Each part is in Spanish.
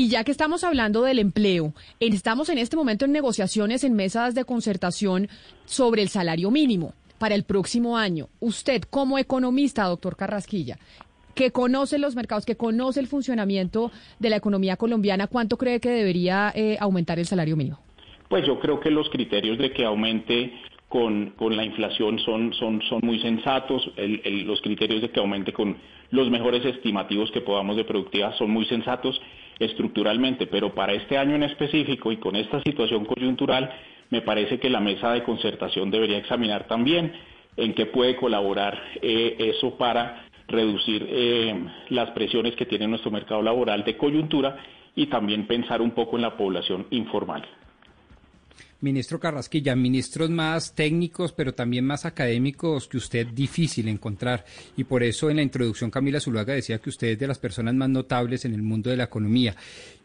Y ya que estamos hablando del empleo, estamos en este momento en negociaciones en mesas de concertación sobre el salario mínimo para el próximo año. Usted, como economista, doctor Carrasquilla, que conoce los mercados, que conoce el funcionamiento de la economía colombiana, ¿cuánto cree que debería eh, aumentar el salario mínimo? Pues yo creo que los criterios de que aumente con, la inflación son, son, son muy sensatos, los criterios de que aumente con los mejores estimativos que podamos de productividad son muy sensatos estructuralmente, pero para este año en específico y con esta situación coyuntural, me parece que la mesa de concertación debería examinar también en qué puede colaborar eh, eso para reducir eh, las presiones que tiene nuestro mercado laboral de coyuntura y también pensar un poco en la población informal. Ministro Carrasquilla, ministros más técnicos, pero también más académicos que usted difícil encontrar. Y por eso en la introducción Camila Zuluaga decía que usted es de las personas más notables en el mundo de la economía.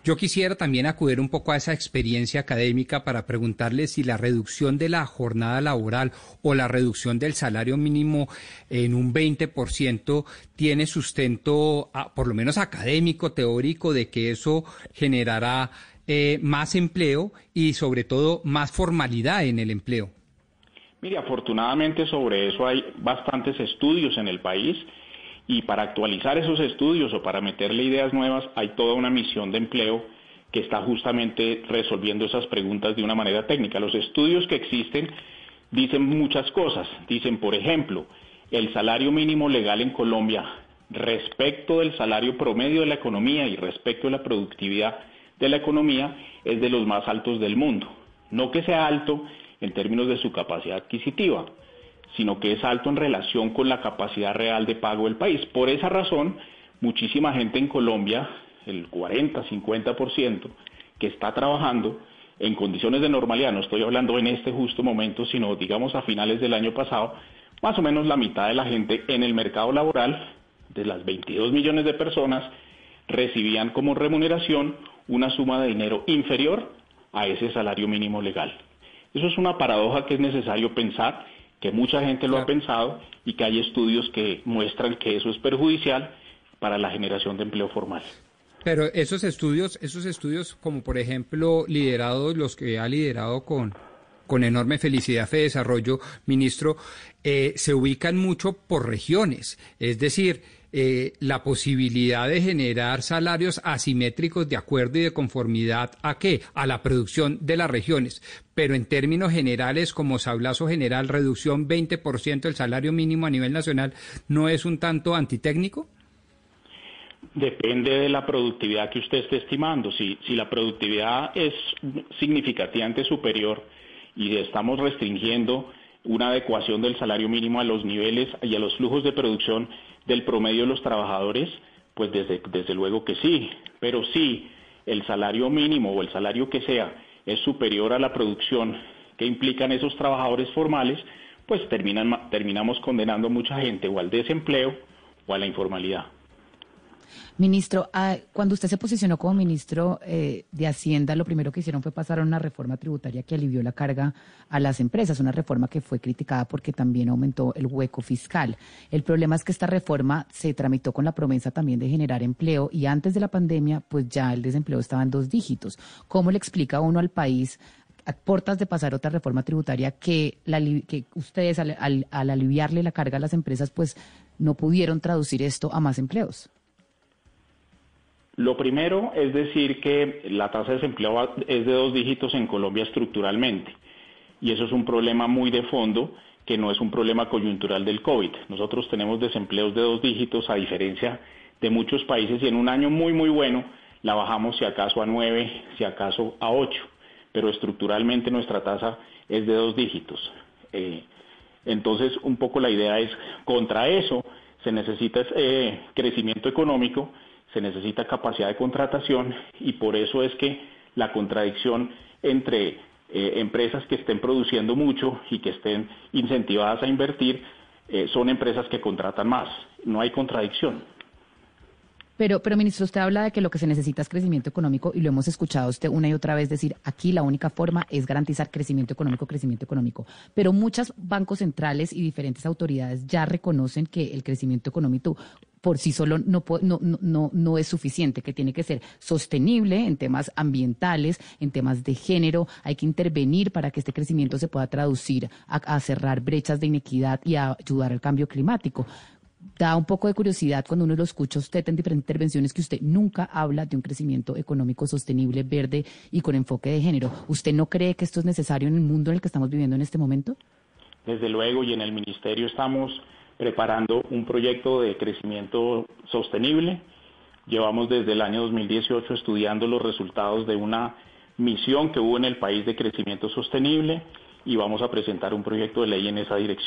Yo quisiera también acudir un poco a esa experiencia académica para preguntarle si la reducción de la jornada laboral o la reducción del salario mínimo en un 20% tiene sustento, ah, por lo menos académico, teórico, de que eso generará eh, más empleo y sobre todo más formalidad en el empleo? Mire, afortunadamente sobre eso hay bastantes estudios en el país y para actualizar esos estudios o para meterle ideas nuevas hay toda una misión de empleo que está justamente resolviendo esas preguntas de una manera técnica. Los estudios que existen dicen muchas cosas. Dicen, por ejemplo, el salario mínimo legal en Colombia respecto del salario promedio de la economía y respecto de la productividad de la economía es de los más altos del mundo. No que sea alto en términos de su capacidad adquisitiva, sino que es alto en relación con la capacidad real de pago del país. Por esa razón, muchísima gente en Colombia, el 40, 50%, que está trabajando en condiciones de normalidad, no estoy hablando en este justo momento, sino digamos a finales del año pasado, más o menos la mitad de la gente en el mercado laboral, de las 22 millones de personas, recibían como remuneración una suma de dinero inferior a ese salario mínimo legal. Eso es una paradoja que es necesario pensar, que mucha gente lo ha pensado y que hay estudios que muestran que eso es perjudicial para la generación de empleo formal. Pero esos estudios, esos estudios como por ejemplo liderados, los que ha liderado con, con enorme felicidad Fe Desarrollo, ministro, eh, se ubican mucho por regiones. Es decir, eh, la posibilidad de generar salarios asimétricos de acuerdo y de conformidad a qué? A la producción de las regiones. Pero en términos generales, como sablazo general, reducción 20% del salario mínimo a nivel nacional, ¿no es un tanto antitécnico? Depende de la productividad que usted esté estimando. Si, si la productividad es significativamente superior y estamos restringiendo una adecuación del salario mínimo a los niveles y a los flujos de producción, del promedio de los trabajadores, pues desde, desde luego que sí, pero si el salario mínimo o el salario que sea es superior a la producción que implican esos trabajadores formales, pues terminan, terminamos condenando a mucha gente o al desempleo o a la informalidad. Ministro, ah, cuando usted se posicionó como ministro eh, de Hacienda, lo primero que hicieron fue pasar una reforma tributaria que alivió la carga a las empresas, una reforma que fue criticada porque también aumentó el hueco fiscal. El problema es que esta reforma se tramitó con la promesa también de generar empleo y antes de la pandemia, pues ya el desempleo estaba en dos dígitos. ¿Cómo le explica uno al país a portas de pasar otra reforma tributaria que, que ustedes al, al aliviarle la carga a las empresas, pues no pudieron traducir esto a más empleos? Lo primero es decir que la tasa de desempleo es de dos dígitos en Colombia estructuralmente y eso es un problema muy de fondo que no es un problema coyuntural del COVID. Nosotros tenemos desempleos de dos dígitos a diferencia de muchos países y en un año muy muy bueno la bajamos si acaso a nueve, si acaso a ocho, pero estructuralmente nuestra tasa es de dos dígitos. Eh, entonces un poco la idea es contra eso se necesita eh, crecimiento económico se necesita capacidad de contratación y por eso es que la contradicción entre eh, empresas que estén produciendo mucho y que estén incentivadas a invertir eh, son empresas que contratan más. No hay contradicción. Pero, pero, ministro, usted habla de que lo que se necesita es crecimiento económico y lo hemos escuchado usted una y otra vez decir, aquí la única forma es garantizar crecimiento económico, crecimiento económico. Pero muchos bancos centrales y diferentes autoridades ya reconocen que el crecimiento económico, por sí solo no, no, no, no es suficiente, que tiene que ser sostenible en temas ambientales, en temas de género. Hay que intervenir para que este crecimiento se pueda traducir a, a cerrar brechas de inequidad y a ayudar al cambio climático da un poco de curiosidad cuando uno lo escucha usted en diferentes intervenciones que usted nunca habla de un crecimiento económico sostenible, verde y con enfoque de género. ¿Usted no cree que esto es necesario en el mundo en el que estamos viviendo en este momento? Desde luego, y en el Ministerio estamos preparando un proyecto de crecimiento sostenible. Llevamos desde el año 2018 estudiando los resultados de una misión que hubo en el país de crecimiento sostenible y vamos a presentar un proyecto de ley en esa dirección.